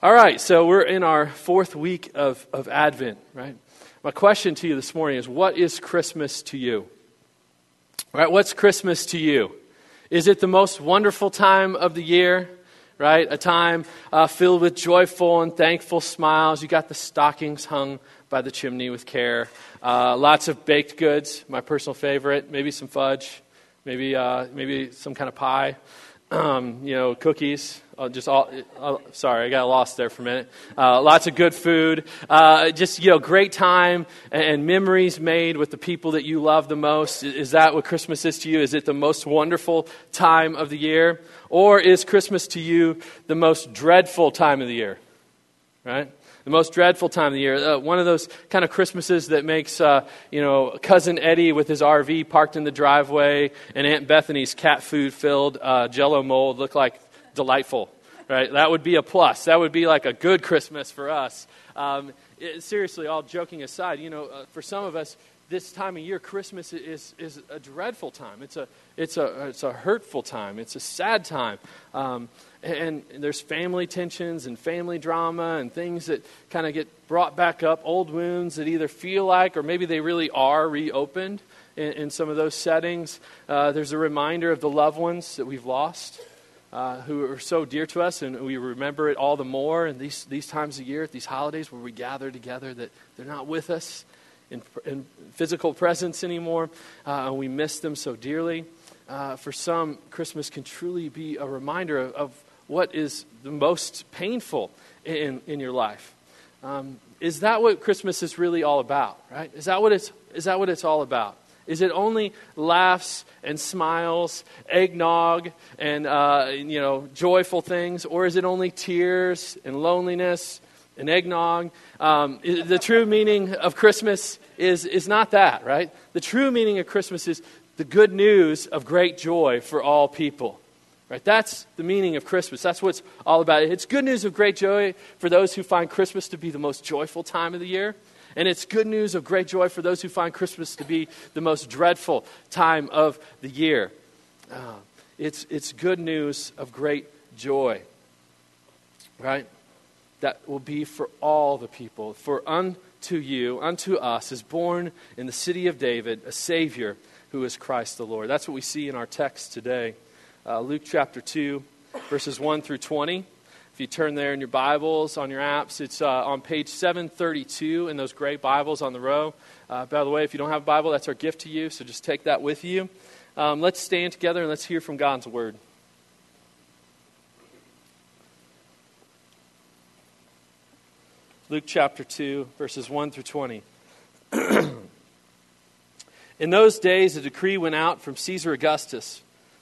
All right, so we're in our fourth week of, of Advent, right? My question to you this morning is what is Christmas to you? Right? What's Christmas to you? Is it the most wonderful time of the year? Right? A time uh, filled with joyful and thankful smiles. You got the stockings hung by the chimney with care. Uh, lots of baked goods, my personal favorite. Maybe some fudge. Maybe, uh, maybe some kind of pie. Um, you know, cookies. Uh, just all, sorry, I got lost there for a minute. Uh, lots of good food. Uh, just, you know, great time and, and, memories made with the people that you love the most. Is that what Christmas is to you? Is it the most wonderful time of the year? Or is Christmas to you the most dreadful time of the year? Right? the most dreadful time of the year. Uh, one of those kind of Christmases that makes, uh, you know, cousin Eddie with his RV parked in the driveway and Aunt Bethany's cat food filled uh, jello mold look like delightful, right? That would be a plus. That would be like a good Christmas for us. Um, it, seriously, all joking aside, you know, uh, for some of us, this time of year, Christmas is, is a dreadful time. It's a, it's, a, it's a hurtful time. It's a sad time. Um, and, and there's family tensions and family drama and things that kind of get brought back up, old wounds that either feel like or maybe they really are reopened in, in some of those settings. Uh, there's a reminder of the loved ones that we've lost uh, who are so dear to us, and we remember it all the more in these, these times of year, at these holidays where we gather together, that they're not with us in, in physical presence anymore, uh, and we miss them so dearly. Uh, for some, Christmas can truly be a reminder of, of what is the most painful in, in your life. Um, is that what Christmas is really all about, right? Is that what it's, is that what it's all about? Is it only laughs and smiles, eggnog, and uh, you know joyful things, or is it only tears and loneliness and eggnog? Um, the true meaning of Christmas is is not that, right? The true meaning of Christmas is the good news of great joy for all people. Right? That's the meaning of Christmas. That's what it's all about. It's good news of great joy for those who find Christmas to be the most joyful time of the year. And it's good news of great joy for those who find Christmas to be the most dreadful time of the year. Uh, it's, it's good news of great joy, right? That will be for all the people. For unto you, unto us, is born in the city of David a Savior who is Christ the Lord. That's what we see in our text today. Uh, Luke chapter 2, verses 1 through 20. If you turn there in your Bibles, on your apps, it's uh, on page 732 in those great Bibles on the row. Uh, by the way, if you don't have a Bible, that's our gift to you, so just take that with you. Um, let's stand together and let's hear from God's Word. Luke chapter 2, verses 1 through 20. in those days, a decree went out from Caesar Augustus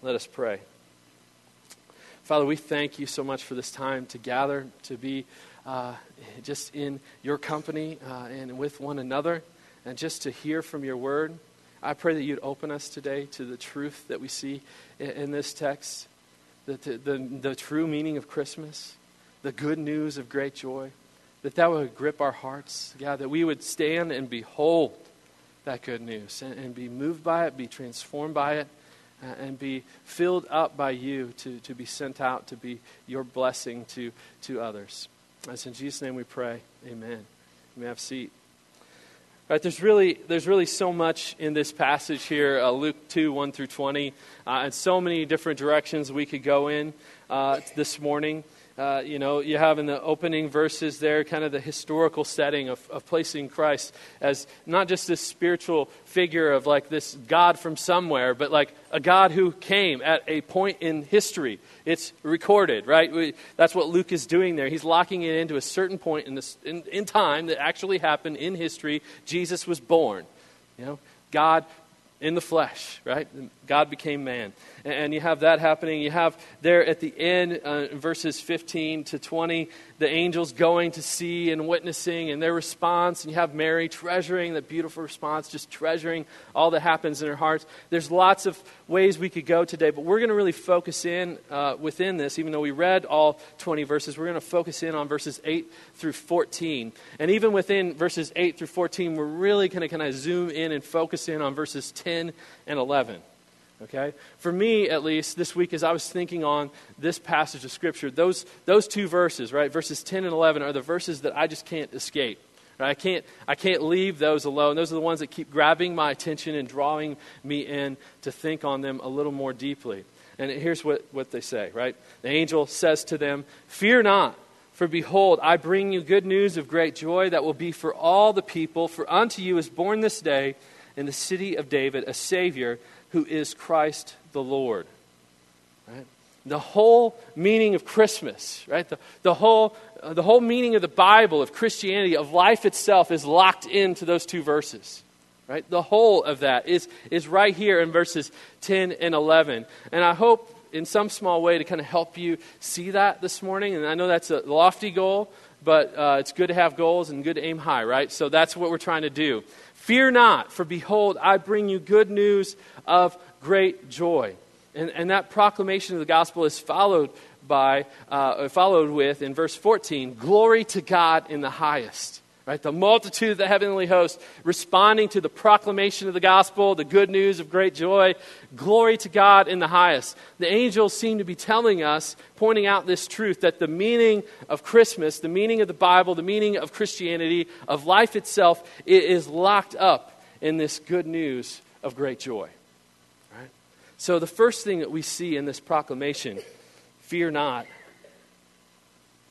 Let us pray. Father, we thank you so much for this time to gather, to be uh, just in your company uh, and with one another, and just to hear from your word. I pray that you'd open us today to the truth that we see in, in this text, the, the, the, true meaning of Christmas, the good news of great joy, that that would grip our hearts, God, that we would stand and behold that good news and, and be moved by it, be transformed by it, and be filled up by you to, to be sent out to be your blessing to, to others. That's in Jesus' name we pray. Amen. You may have a seat. All right, there's really, there's really so much in this passage here, uh, Luke 2, 1 through 20, uh, and so many different directions we could go in uh, this morning. Uh, you know, you have in the opening verses there kind of the historical setting of, of placing Christ as not just this spiritual figure of like this God from somewhere, but like a God who came at a point in history. It's recorded, right? We, that's what Luke is doing there. He's locking it into a certain point in, this, in, in time that actually happened in history. Jesus was born. You know, God in the flesh, right? God became man. And you have that happening. You have there at the end, uh, verses 15 to 20, the angels going to see and witnessing and their response. And you have Mary treasuring that beautiful response, just treasuring all that happens in her heart. There's lots of ways we could go today, but we're going to really focus in uh, within this, even though we read all 20 verses, we're going to focus in on verses 8 through 14. And even within verses 8 through 14, we're really going to kind of zoom in and focus in on verses 10 and 11. Okay? For me, at least, this week, as I was thinking on this passage of Scripture, those, those two verses, right, verses 10 and 11, are the verses that I just can't escape. Right? I, can't, I can't leave those alone. Those are the ones that keep grabbing my attention and drawing me in to think on them a little more deeply. And here's what, what they say, right? The angel says to them, Fear not, for behold, I bring you good news of great joy that will be for all the people. For unto you is born this day in the city of David a Savior who is Christ the Lord. Right? The whole meaning of Christmas, right? The, the, whole, uh, the whole meaning of the Bible, of Christianity, of life itself is locked into those two verses. Right? The whole of that is, is right here in verses 10 and 11. And I hope in some small way to kind of help you see that this morning. And I know that's a lofty goal, but uh, it's good to have goals and good to aim high, right? So that's what we're trying to do. Fear not, for behold, I bring you good news of great joy. And, and that proclamation of the gospel is followed by, uh, followed with, in verse 14, glory to God in the highest. Right? The multitude of the heavenly host responding to the proclamation of the gospel, the good news of great joy. Glory to God in the highest. The angels seem to be telling us, pointing out this truth that the meaning of Christmas, the meaning of the Bible, the meaning of Christianity, of life itself, is locked up in this good news of great joy. Right? So, the first thing that we see in this proclamation fear not,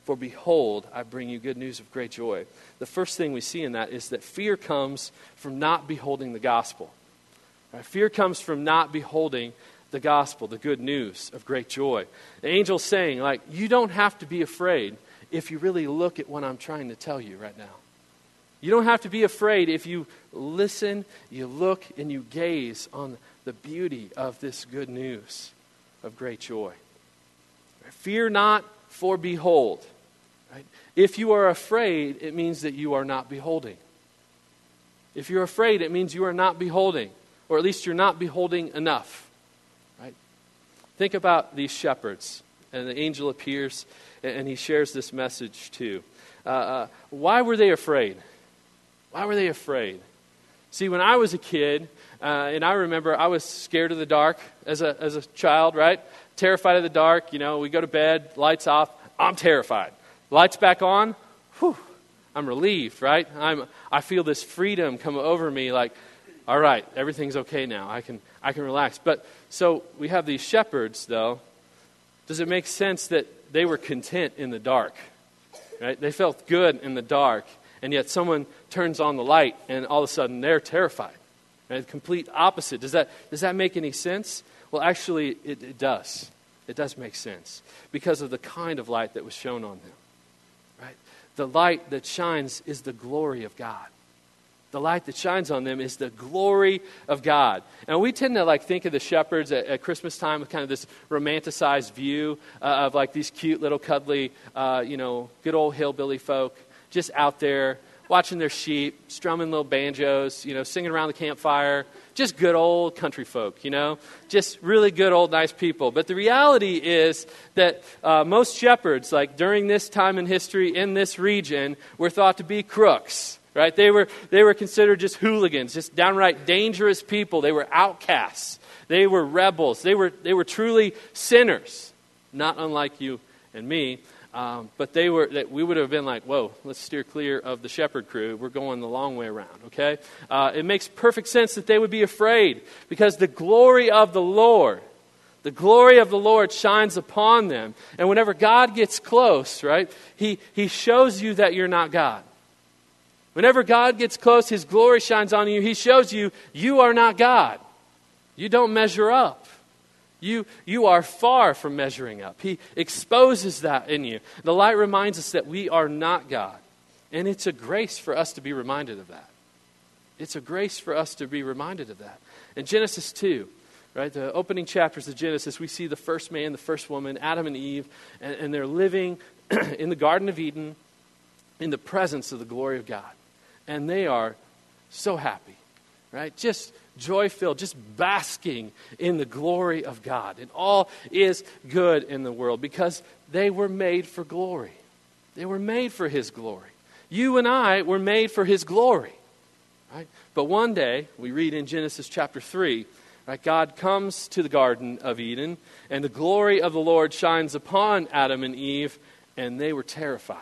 for behold, I bring you good news of great joy. The first thing we see in that is that fear comes from not beholding the gospel. Right? Fear comes from not beholding the gospel, the good news of great joy. The angel's saying, like, you don't have to be afraid if you really look at what I'm trying to tell you right now. You don't have to be afraid if you listen, you look, and you gaze on the beauty of this good news of great joy. Fear not, for behold. Right? If you are afraid, it means that you are not beholding. If you're afraid, it means you are not beholding, or at least you're not beholding enough. Right? Think about these shepherds, and the angel appears and he shares this message too. Uh, uh, why were they afraid? Why were they afraid? See, when I was a kid, uh, and I remember I was scared of the dark as a, as a child, right? Terrified of the dark. You know, we go to bed, lights off. I'm terrified. Lights back on, whew, I'm relieved, right? I'm, I feel this freedom come over me like, all right, everything's okay now. I can, I can relax. But so we have these shepherds, though. Does it make sense that they were content in the dark? Right? They felt good in the dark, and yet someone turns on the light, and all of a sudden they're terrified. Right? Complete opposite. Does that, does that make any sense? Well, actually, it, it does. It does make sense because of the kind of light that was shown on them the light that shines is the glory of God. the light that shines on them is the glory of God. And we tend to like think of the shepherds at, at Christmas time with kind of this romanticized view uh, of like these cute little cuddly, uh, you know, good old hillbilly folk just out there watching their sheep, strumming little banjos, you know, singing around the campfire. Just good old country folk, you know, just really good old nice people. But the reality is that uh, most shepherds, like during this time in history in this region, were thought to be crooks right? They were, they were considered just hooligans, just downright dangerous people. They were outcasts. They were rebels. They were, they were truly sinners, not unlike you and me. Um, but they were, that we would have been like, whoa, let's steer clear of the shepherd crew. We're going the long way around, okay? Uh, it makes perfect sense that they would be afraid because the glory of the Lord, the glory of the Lord shines upon them. And whenever God gets close, right, he, he shows you that you're not God. Whenever God gets close, His glory shines on you. He shows you you are not God. You don't measure up. You, you are far from measuring up. He exposes that in you. The light reminds us that we are not God. And it's a grace for us to be reminded of that. It's a grace for us to be reminded of that. In Genesis 2, right, the opening chapters of Genesis, we see the first man, the first woman, Adam and Eve, and, and they're living in the Garden of Eden in the presence of the glory of God and they are so happy, right? Just joy filled, just basking in the glory of God. And all is good in the world because they were made for glory. They were made for His glory. You and I were made for His glory, right? But one day, we read in Genesis chapter 3, right, God comes to the Garden of Eden, and the glory of the Lord shines upon Adam and Eve, and they were terrified.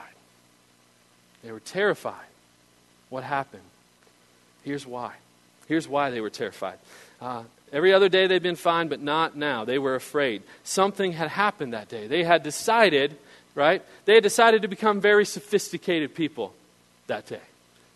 They were terrified. What happened? Here's why. Here's why they were terrified. Uh, every other day they'd been fine, but not now. They were afraid. Something had happened that day. They had decided, right? They had decided to become very sophisticated people that day,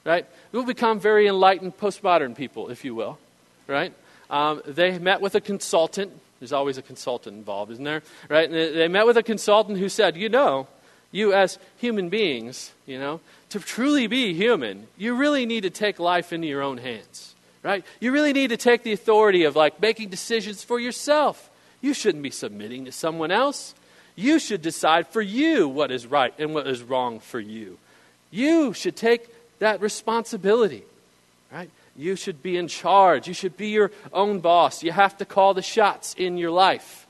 right? We'll become very enlightened postmodern people, if you will, right? Um, they met with a consultant. There's always a consultant involved, isn't there? Right? And they met with a consultant who said, you know, you as human beings, you know, to truly be human, you really need to take life into your own hands, right? You really need to take the authority of like making decisions for yourself. You shouldn't be submitting to someone else. You should decide for you what is right and what is wrong for you. You should take that responsibility, right? You should be in charge. You should be your own boss. You have to call the shots in your life,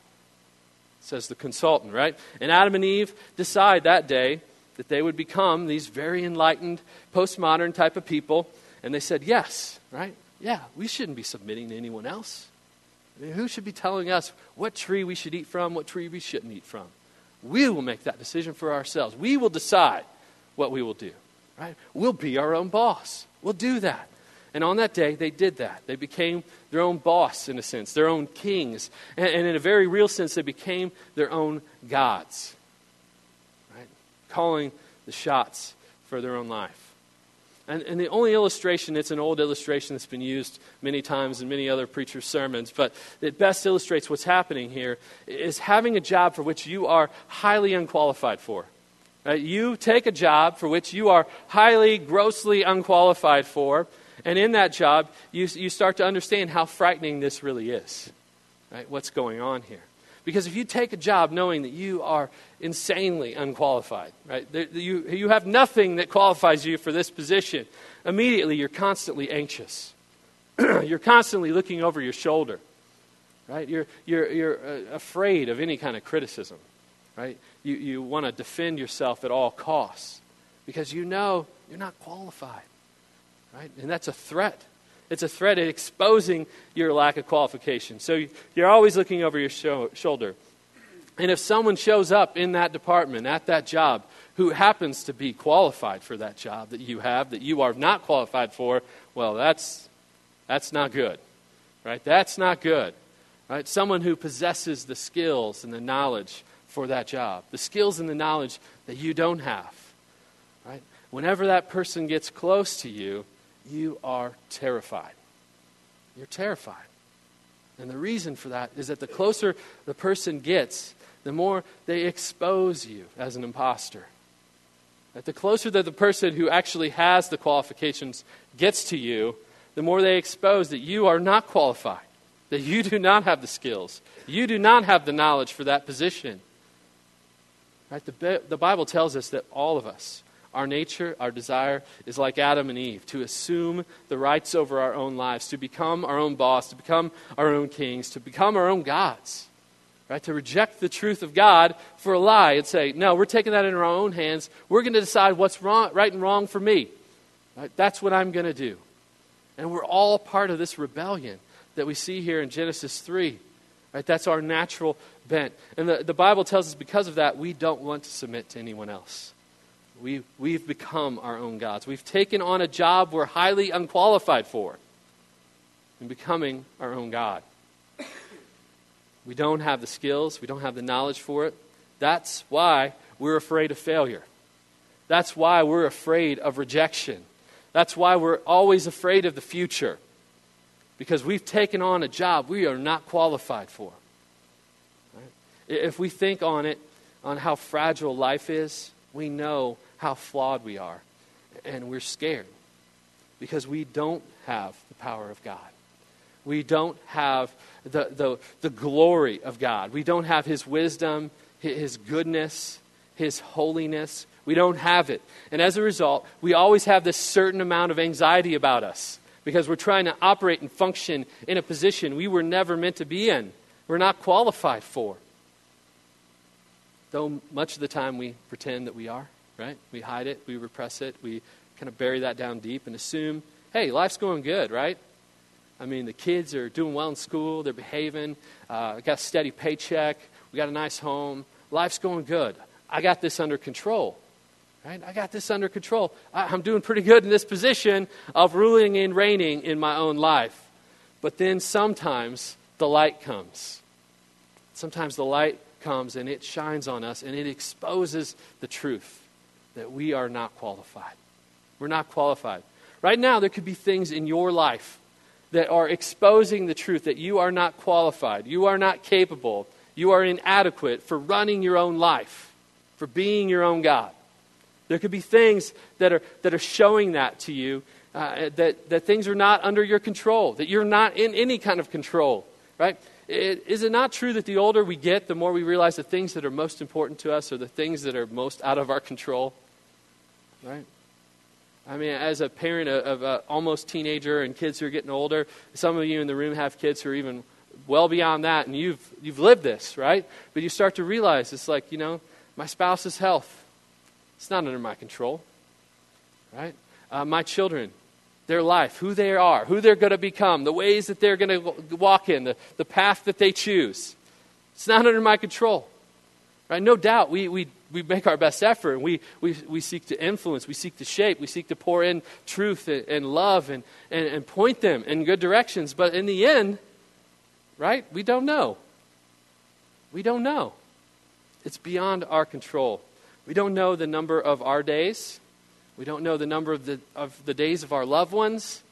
says the consultant, right? And Adam and Eve decide that day that they would become these very enlightened, postmodern type of people. And they said, yes, right? Yeah, we shouldn't be submitting to anyone else. I mean, who should be telling us what tree we should eat from, what tree we shouldn't eat from? We will make that decision for ourselves. We will decide what we will do, right? We'll be our own boss. We'll do that. And on that day, they did that. They became their own boss, in a sense, their own kings. And, and in a very real sense, they became their own gods right? calling the shots for their own life. And, and, the only illustration, it's an old illustration that's been used many times in many other preachers' sermons, but it best illustrates what's happening here is having a job for which you are highly unqualified for. Right? You take a job for which you are highly, grossly unqualified for, and in that job, you, you start to understand how frightening this really is. Right? What's going on here? Because if you take a job knowing that you are insanely unqualified, right? You, you have nothing that qualifies you for this position, immediately you're constantly anxious. you're constantly looking over your shoulder, right? You're, you're, you're uh, afraid of any kind of criticism, right? You, you want to defend yourself at all costs because you know you're not qualified, right? And that's a threat it's a threat at exposing your lack of qualification. So you're always looking over your shoulder. And if someone shows up in that department, at that job, who happens to be qualified for that job that you have, that you are not qualified for, well, that's, that's not good. Right? That's not good. Right? Someone who possesses the skills and the knowledge for that job, the skills and the knowledge that you don't have. Right? Whenever that person gets close to you, you are terrified. You're terrified. And the reason for that is that the closer the person gets, the more they expose you as an impostor. That The closer that the person who actually has the qualifications gets to you, the more they expose that you are not qualified, that you do not have the skills, you do not have the knowledge for that position. Right? The, the Bible tells us that all of us, our nature, our desire, is like Adam and Eve to assume the rights over our own lives, to become our own boss, to become our own kings, to become our own gods. Right? To reject the truth of God for a lie and say, no, we're taking that in our own hands. We're going to decide what's wrong, right and wrong for me. Right? That's what I'm going to do. And we're all part of this rebellion that we see here in Genesis 3. Right? That's our natural bent. And the, the Bible tells us because of that, we don't want to submit to anyone else. We, we've become our own gods. We've taken on a job we're highly unqualified for in becoming our own God. We don't have the skills, we don't have the knowledge for it. That's why we're afraid of failure. That's why we're afraid of rejection. That's why we're always afraid of the future. Because we've taken on a job we are not qualified for. Right? If we think on it, on how fragile life is, we know how flawed we are. And we're scared because we don't have the power of God. We don't have the, the, the glory of God. We don't have His wisdom, His goodness, His holiness. We don't have it. And as a result, we always have this certain amount of anxiety about us because we're trying to operate and function in a position we were never meant to be in, we're not qualified for. Though much of the time we pretend that we are right? We hide it, we repress it, we kind of bury that down deep and assume, hey, life's going good, right? I mean, the kids are doing well in school, they're behaving, uh, got a steady paycheck, we got a nice home, life's going good. I got this under control. Right? I got this under control. I, I'm doing pretty good in this position of ruling and reigning in my own life. But then sometimes the light comes. Sometimes the light comes and it shines on us and it exposes the truth that we are not qualified. We're not qualified. Right now, there could be things in your life that are exposing the truth that you are not qualified, you are not capable, you are inadequate for running your own life, for being your own God. There could be things that are, that are showing that to you, uh, that, that things are not under your control, that you're not in any kind of control, right? It, is it not true that the older we get, the more we realize the things that are most important to us are the things that are most out of our control? Right? I mean, as a parent of an almost teenager and kids who are getting older, some of you in the room have kids who are even well beyond that, and you've, you've lived this, right? But you start to realize it's like, you know, my spouse's health, it's not under my control, right? Uh, my children, their life, who they are, who they're going to become, the ways that they're going to walk in, the, the path that they choose. It's not under my control. Right? No doubt we, we, we make our best effort and we, we, we seek to influence, we seek to shape, we seek to pour in truth and, and love and, and, and point them in good directions. But in the end, right, we don't know. We don't know. It's beyond our control. We don't know the number of our days. We don't know the number of the, of the days of our loved ones.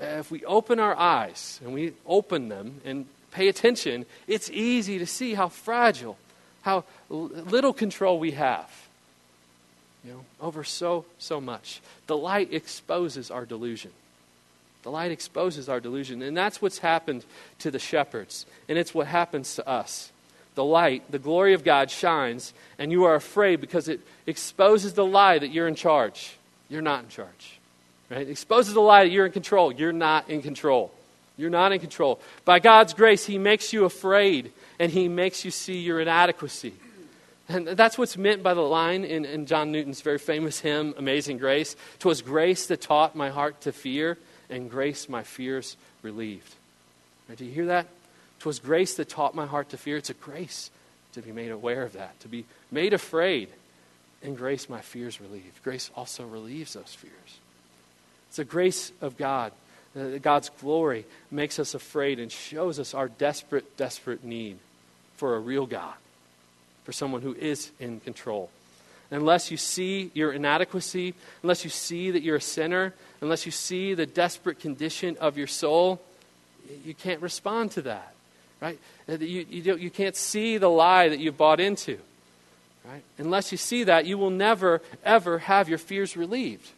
Uh, if we open our eyes and we open them and pay attention, it's easy to see how fragile, how little control we have you know, over so, so much. The light exposes our delusion. The light exposes our delusion. And that's what's happened to the shepherds. And it's what happens to us. The light, the glory of God shines, and you are afraid because it exposes the lie that you're in charge. You're not in charge. Right? It exposes the lie that you're in control. You're not in control. You're not in control. By God's grace, He makes you afraid and He makes you see your inadequacy. And that's what's meant by the line in, in John Newton's very famous hymn, Amazing Grace. Twas grace that taught my heart to fear, and grace my fears relieved. Do you hear that? Twas grace that taught my heart to fear. It's a grace to be made aware of that, to be made afraid. And grace my fears relieved. Grace also relieves those fears. It's the grace of God. Uh, God's glory makes us afraid and shows us our desperate, desperate need for a real God, for someone who is in control. Unless you see your inadequacy, unless you see that you're a sinner, unless you see the desperate condition of your soul, you can't respond to that right? You, you, you can't see the lie that you've bought into. Right? Unless you see that, you will never, ever have your fears relieved.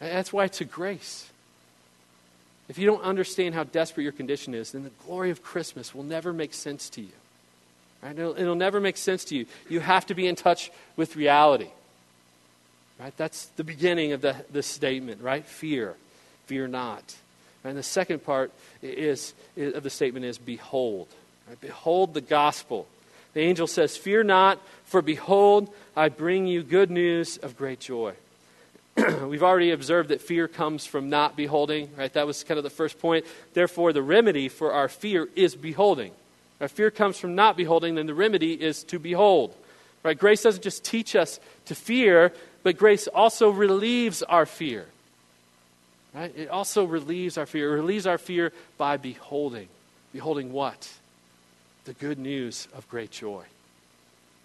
That's why it's a grace. If you don't understand how desperate your condition is, then the glory of Christmas will never make sense to you. Right? It'll, it'll never make sense to you. You have to be in touch with reality. Right? That's the beginning of the, the statement, right? Fear. Fear not. And the second part is, is of the statement is behold. Right? Behold the gospel. The angel says, Fear not, for behold, I bring you good news of great joy. We've already observed that fear comes from not beholding, right? That was kind of the first point. Therefore, the remedy for our fear is beholding. Our fear comes from not beholding, then the remedy is to behold. Right? Grace doesn't just teach us to fear, but grace also relieves our fear. Right? It also relieves our fear. It relieves our fear by beholding. Beholding what? The good news of great joy.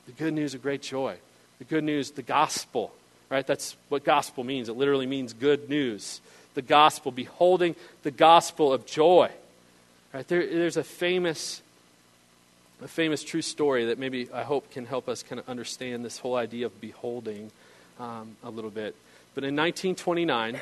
The good news of great joy. The good news, the gospel. Right? That's what gospel means. It literally means good news. The gospel, beholding the gospel of joy. Right? There, there's a famous a famous true story that maybe I hope can help us kind of understand this whole idea of beholding um, a little bit. But in 1929,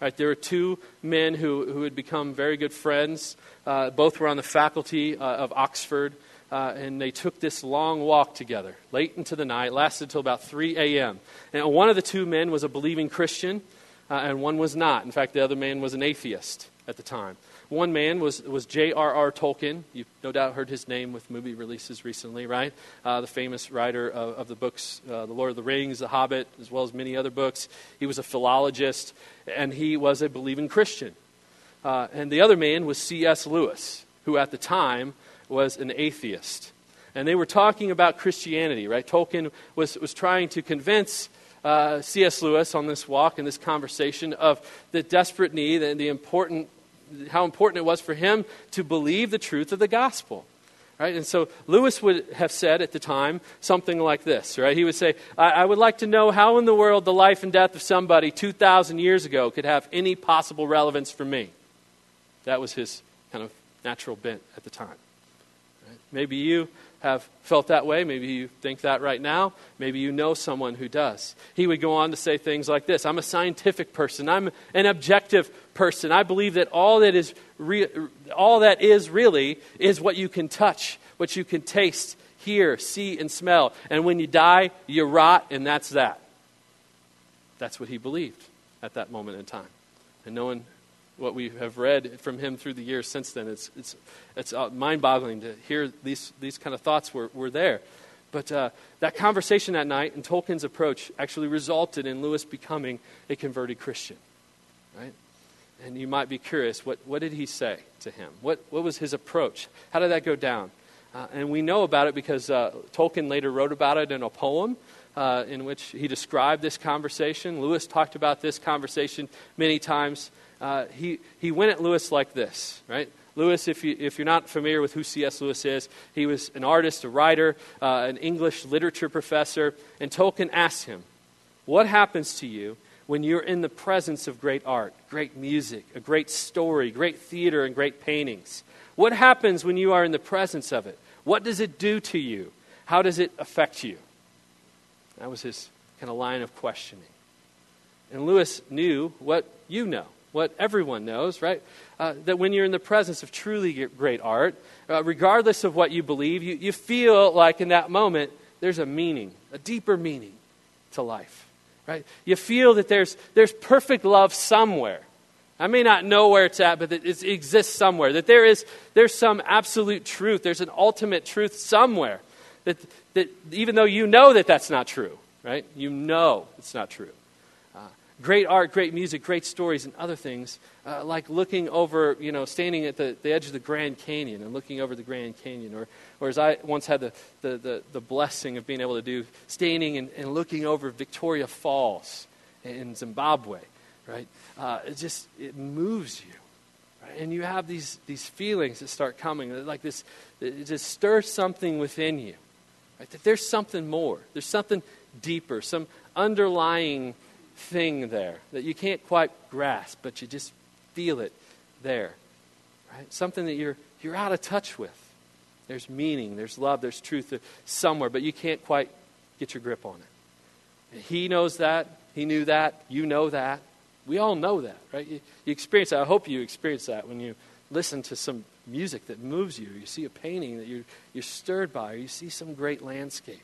right, there were two men who, who had become very good friends. Uh, both were on the faculty uh, of Oxford, uh, and they took this long walk together late into the night, lasted until about 3 a.m. And one of the two men was a believing Christian, uh, and one was not. In fact, the other man was an atheist at the time. One man was, was J.R.R. Tolkien. You've no doubt heard his name with movie releases recently, right? Uh, the famous writer of, of the books, uh, The Lord of the Rings, The Hobbit, as well as many other books. He was a philologist, and he was a believing Christian. Uh, and the other man was C.S. Lewis, who at the time was an atheist. And they were talking about Christianity, right? Tolkien was, was trying to convince uh, C.S. Lewis on this walk and this conversation of the desperate need and the important how important it was for him to believe the truth of the gospel. Right? And so Lewis would have said at the time something like this, right? He would say, I, I would like to know how in the world the life and death of somebody 2,000 years ago could have any possible relevance for me. That was his kind of natural bent at the time. Maybe you have felt that way. Maybe you think that right now. Maybe you know someone who does. He would go on to say things like this I'm a scientific person, I'm an objective person. I believe that all that is, re- all that is really is what you can touch, what you can taste, hear, see, and smell. And when you die, you rot, and that's that. That's what he believed at that moment in time. And no one what we have read from him through the years since then. It's, it's, it's uh, mind boggling to hear these, these kind of thoughts were, were there. But uh, that conversation that night and Tolkien's approach actually resulted in Lewis becoming a converted Christian. Right? And you might be curious what, what did he say to him? What, what was his approach? How did that go down? Uh, and we know about it because uh, Tolkien later wrote about it in a poem uh, in which he described this conversation. Lewis talked about this conversation many times uh, he, he went at Lewis like this, right? Lewis, if, you, if you're not familiar with who C.S. Lewis is, he was an artist, a writer, uh, an English literature professor, and Tolkien asked him, What happens to you when you're in the presence of great art, great music, a great story, great theater, and great paintings? What happens when you are in the presence of it? What does it do to you? How does it affect you? That was his kind of line of questioning. And Lewis knew what you know what everyone knows, right? Uh, that when you're in the presence of truly great art, uh, regardless of what you believe, you, you feel like in that moment there's a meaning, a deeper meaning to life, right? You feel that there's, there's perfect love somewhere. I may not know where it's at, but it, exists somewhere. That there is there's some absolute truth, there's an ultimate truth somewhere. That, that even though you know that that's not true, right? You know it's not true great art, great music, great stories, and other things, uh, like looking over, you know, standing at the, the edge of the Grand Canyon and looking over the Grand Canyon, or, or as I once had the, the, the, the blessing of being able to do, standing and, and looking over Victoria Falls in Zimbabwe, right? Uh, it just, it moves you. Right? And you have these, these feelings that start coming, like this, it just stirs something within you. Right? That there's something more. There's something deeper, some underlying thing there that you can't quite grasp, but you just feel it there. Right? Something that you're, you're out of touch with. There's meaning, there's love, there's truth somewhere, but you can't quite get your grip on it. He knows that. He knew that. You know that. We all know that, right? You, you experience that. I hope you experience that when you listen to some music that moves you. You see a painting that you're, you're stirred by, or you see some great landscape.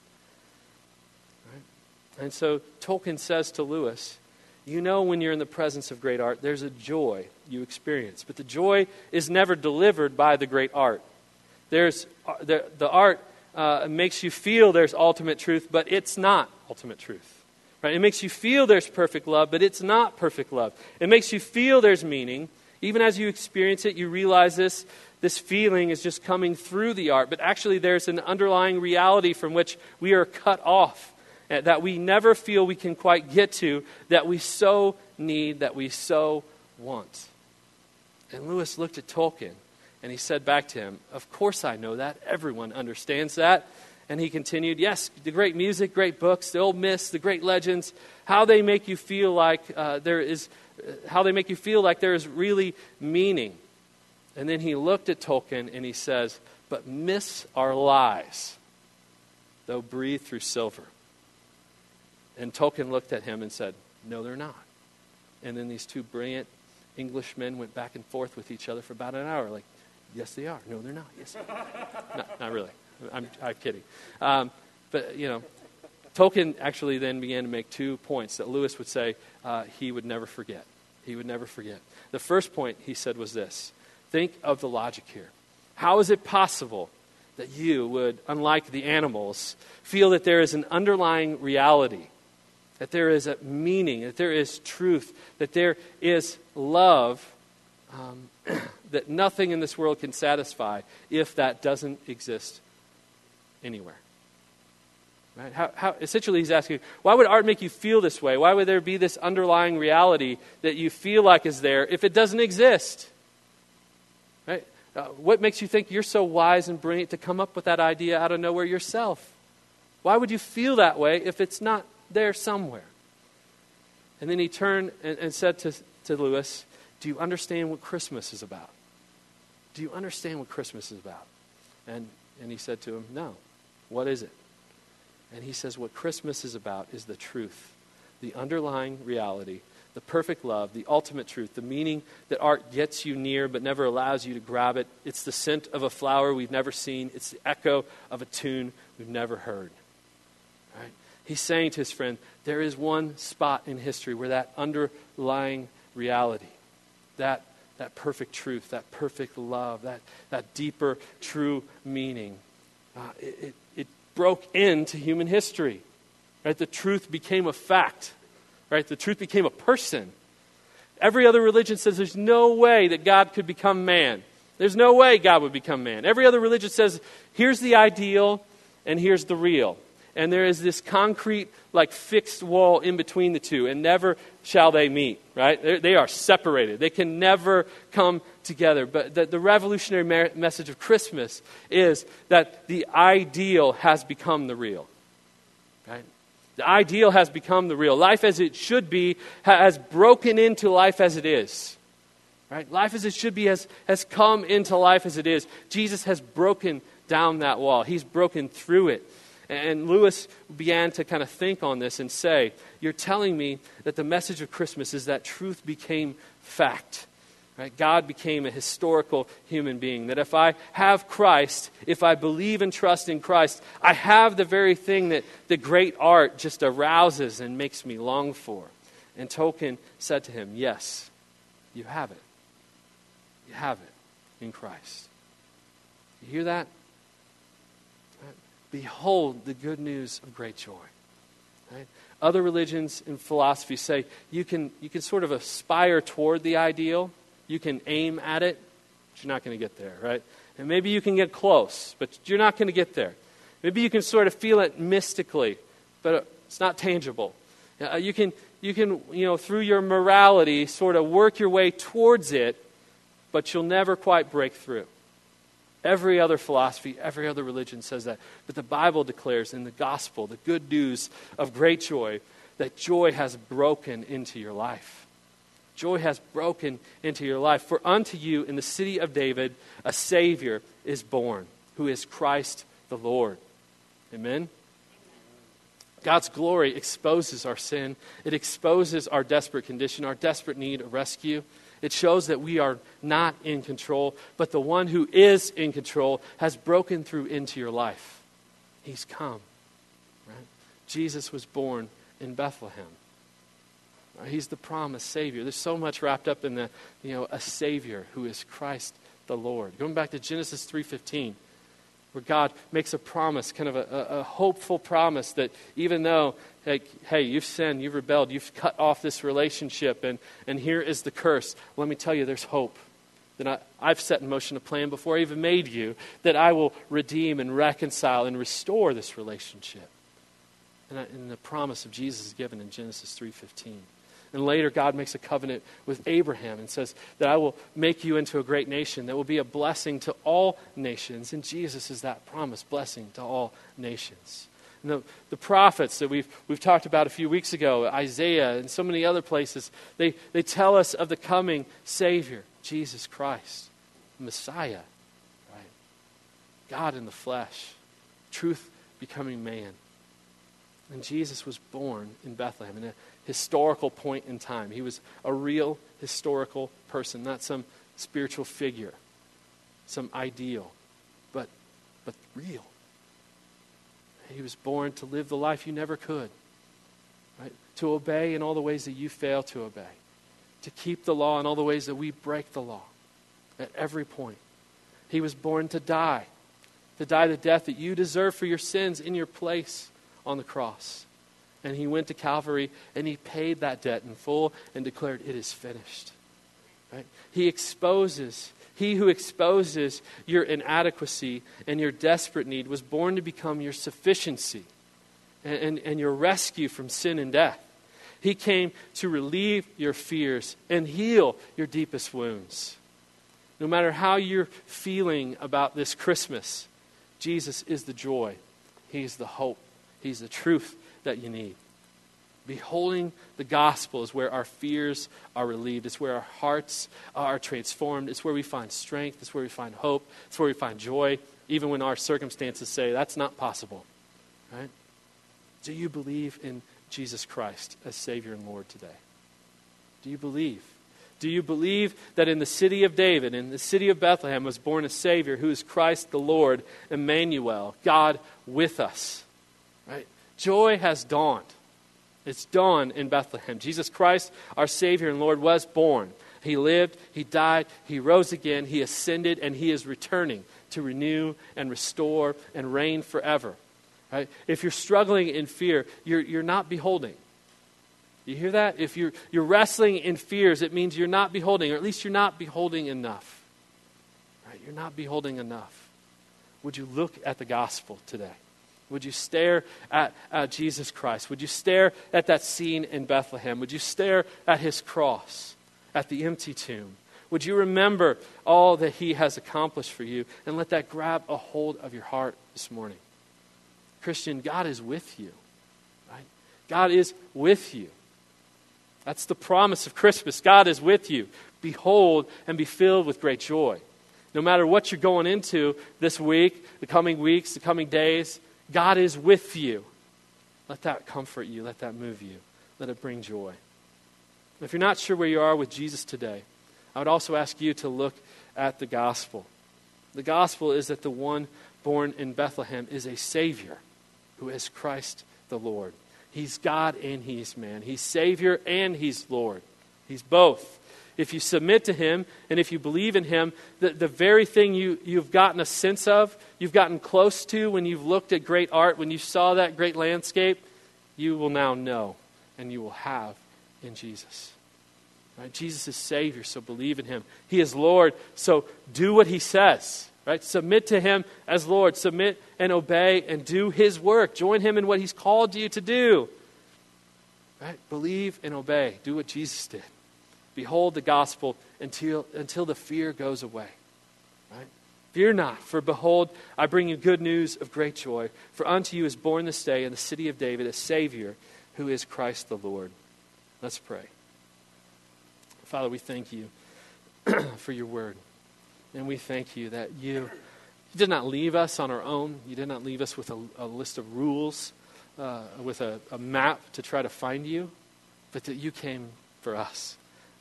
And so Tolkien says to Lewis, you know when you're in the presence of great art, there's a joy you experience. But the joy is never delivered by the great art. There's, uh, the, the art uh, makes you feel there's ultimate truth, but it's not ultimate truth. Right? It makes you feel there's perfect love, but it's not perfect love. It makes you feel there's meaning. Even as you experience it, you realize this, this feeling is just coming through the art, but actually there's an underlying reality from which we are cut off that we never feel we can quite get to, that we so need, that we so want. And Lewis looked at Tolkien and he said back to him, Of course I know that. Everyone understands that. And he continued, Yes, the great music, great books, the old myths, the great legends, how they make you feel like uh, there is, uh, how they make you feel like there is really meaning. And then he looked at Tolkien and he says, But myths are lies, though breathed through silver. And Tolkien looked at him and said, No, they're not. And then these two brilliant Englishmen went back and forth with each other for about an hour, like, Yes, they are. No, they're not. Yes, no, not really. I'm, I'm kidding. Um, but, you know, Tolkien actually then began to make two points that Lewis would say uh, he would never forget. He would never forget. The first point he said was this think of the logic here. How is it possible that you would, unlike the animals, feel that there is an underlying reality that there is a meaning, that there is truth, that there is love um, that nothing in this world can satisfy if that doesn't exist anywhere. Right? How, how, essentially, he's asking, why would art make you feel this way? Why would there be this underlying reality that you feel like is there if it doesn't exist? Right? Uh, what makes you think you're so wise and brilliant to come up with that idea out of nowhere yourself? Why would you feel that way if it's not there somewhere. And then he turned and, and said to, to Lewis, Do you understand what Christmas is about? Do you understand what Christmas is about? And, and he said to him, No. What is it? And he says, What Christmas is about is the truth, the underlying reality, the perfect love, the ultimate truth, the meaning that art gets you near but never allows you to grab it. It's the scent of a flower we've never seen, it's the echo of a tune we've never heard. Right? He's saying to his friend, there is one spot in history where that underlying reality, that, that perfect truth, that perfect love, that, that deeper, true meaning, uh, it, it, it broke into human history. Right? The truth became a fact. Right? The truth became a person. Every other religion says there's no way that God could become man. There's no way God would become man. Every other religion says here's the ideal and here's the real and there is this concrete, like fixed wall in between the two, and never shall they meet, right? They're, they are separated. They can never come together. But the, the revolutionary mer- message of Christmas is that the ideal has become the real, right? The ideal has become the real. Life as it should be has broken into life as it is. Right? Life as it should be has, has come into life as it is. Jesus has broken down that wall. He's broken through it. And Lewis began to kind of think on this and say, You're telling me that the message of Christmas is that truth became fact. Right? God became a historical human being. That if I have Christ, if I believe and trust in Christ, I have the very thing that the great art just arouses and makes me long for. And Tolkien said to him, Yes, you have it. You have it in Christ. You hear that? Behold the good news of great joy. Right? Other religions and philosophies say you can, you can sort of aspire toward the ideal, you can aim at it, but you're not going to get there, right? And maybe you can get close, but you're not going to get there. Maybe you can sort of feel it mystically, but it's not tangible. Uh, you can, you can, you know, through your morality, sort of work your way towards it, but you'll never quite break through. Every other philosophy, every other religion says that. But the Bible declares in the gospel, the good news of great joy, that joy has broken into your life. Joy has broken into your life. For unto you in the city of David a Savior is born, who is Christ the Lord. Amen? God's glory exposes our sin. It exposes our desperate condition, our desperate need of rescue. It shows that we are not in control, but the one who is in control has broken through into your life. He's come. Right? Jesus was born in Bethlehem. Right? He's the promised Savior. There's so much wrapped up in the, you know, a Savior who is Christ the Lord. Going back to Genesis 3:15, where God makes a promise, kind of a, a, hopeful promise that even though, like, hey, you've sinned, you've rebelled, you've cut off this relationship, and, and here is the curse, let me tell you, there's hope. That I, I've set in motion a plan before I even made you that I will redeem and reconcile and restore this relationship. And, I, and the promise of Jesus is given in Genesis 3:15. And later, God makes a covenant with Abraham and says that I will make you into a great nation that will be a blessing to all nations. And Jesus is that promised blessing to all nations. And the, the prophets that we've, we've talked about a few weeks ago, Isaiah and so many other places, they, they tell us of the coming Savior, Jesus Christ, Messiah, right? God in the flesh, truth becoming man. And Jesus was born in Bethlehem. And historical point in time. He was a real historical person, not some spiritual figure, some ideal, but, but real. He was born to live the life you never could, right? To obey in all the ways that you fail to obey, to keep the law in all the ways that we break the law at every point. He was born to die, to die the death that you deserve for your sins in your place on the cross. And he went to Calvary and he paid that debt in full and declared, It is finished. Right? He exposes, he who exposes your inadequacy and your desperate need was born to become your sufficiency and, and, and your rescue from sin and death. He came to relieve your fears and heal your deepest wounds. No matter how you're feeling about this Christmas, Jesus is the joy, He's the hope, He's the truth that you need. Beholding the gospel is where our fears are relieved. It's where our hearts are transformed. It's where we find strength. It's where we find hope. It's where we find joy, even when our circumstances say that's not possible. Right? Do you believe in Jesus Christ as Savior and Lord today? Do you believe? Do you believe that in the city of David, in the city of Bethlehem, was born a Savior who is Christ the Lord, Emmanuel, God with us? Right? Joy has dawned. It's dawned in Bethlehem. Jesus Christ, our Savior and Lord, was born. He lived, He died, He rose again, He ascended, and He is returning to renew and restore and reign forever. Right? If you're struggling in fear, you're, you're not beholding. You hear that? If you're, you're wrestling in fears, it means you're not beholding, or at least you're not beholding enough. Right? You're not beholding enough. Would you look at the gospel today? Would you stare at, at Jesus Christ? Would you stare at that scene in Bethlehem? Would you stare at his cross, at the empty tomb? Would you remember all that he has accomplished for you and let that grab a hold of your heart this morning? Christian, God is with you. Right? God is with you. That's the promise of Christmas. God is with you. Behold and be filled with great joy. No matter what you're going into this week, the coming weeks, the coming days, God is with you. Let that comfort you. Let that move you. Let it bring joy. If you're not sure where you are with Jesus today, I would also ask you to look at the gospel. The gospel is that the one born in Bethlehem is a Savior who is Christ the Lord. He's God and He's man. He's Savior and He's Lord. He's both if you submit to Him and if you believe in Him, the, the very thing you, you've gotten a sense of, you've gotten close to when you've looked at great art, when you saw that great landscape, you will now know and you will have in Jesus. Right? Jesus is Savior, so believe in Him. He is Lord, so do what He says. Right? Submit to Him as Lord. Submit and obey and do His work. Join Him in what He's called you to do. Right? Believe and obey. Do what Jesus did. Behold the gospel until, until the fear goes away. Right? Fear not, for behold, I bring you good news of great joy. For unto you is born this day in the city of David a Savior who is Christ the Lord. Let's pray. Father, we thank you for your word. And we thank you that you, you did not leave us on our own. You did not leave us with a, a list of rules uh, with a, a, map to try to find you, but that you came for us,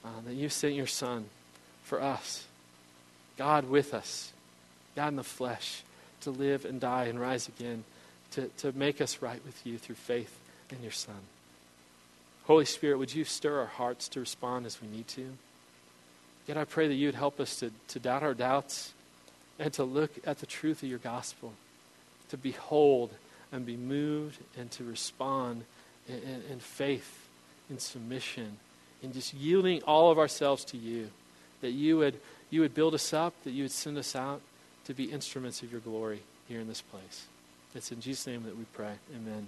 uh, that you sent your Son for us. God with us, God in the flesh, to live and die and rise again, to, to make us right with you through faith in your Son. Holy Spirit, would you stir our hearts to respond as we need to? Yet I pray that you would help us to, to doubt our doubts and to look at the truth of your gospel, to behold and be moved and to respond in, in, in faith, in submission, in just yielding all of ourselves to you, that you would, you would build us up, that you would send us out to be instruments of your glory here in this place. It's in Jesus' name that we pray. Amen.